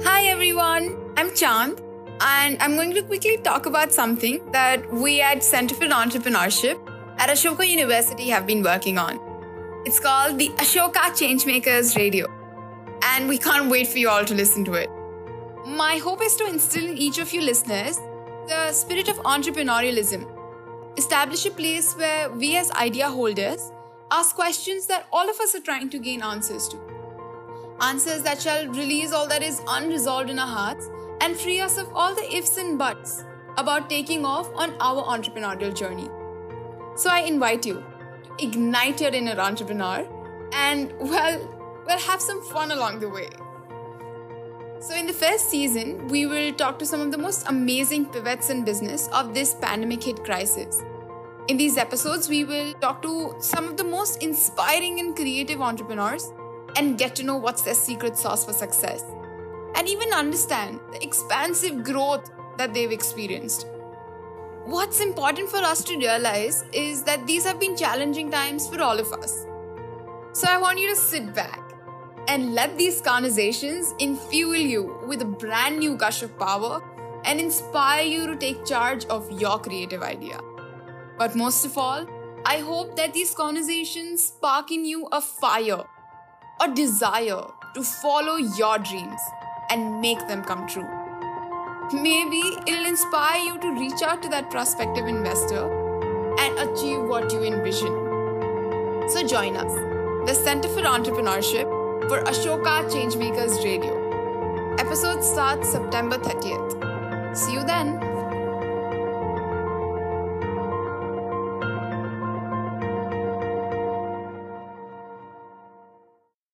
Hi everyone, I'm Chand, and I'm going to quickly talk about something that we at Center for Entrepreneurship at Ashoka University have been working on. It's called the Ashoka Changemakers Radio, and we can't wait for you all to listen to it. My hope is to instill in each of you listeners the spirit of entrepreneurialism, establish a place where we as idea holders ask questions that all of us are trying to gain answers to answers that shall release all that is unresolved in our hearts and free us of all the ifs and buts about taking off on our entrepreneurial journey. So I invite you to ignite your inner entrepreneur and well, well have some fun along the way. So in the first season, we will talk to some of the most amazing pivots in business of this pandemic hit crisis. In these episodes, we will talk to some of the most inspiring and creative entrepreneurs and get to know what's their secret sauce for success, and even understand the expansive growth that they've experienced. What's important for us to realize is that these have been challenging times for all of us. So I want you to sit back and let these conversations infuel you with a brand new gush of power and inspire you to take charge of your creative idea. But most of all, I hope that these conversations spark in you a fire a desire to follow your dreams and make them come true. Maybe it'll inspire you to reach out to that prospective investor and achieve what you envision. So join us, the Center for Entrepreneurship for Ashoka Changemakers Radio. Episode starts September 30th. See you then.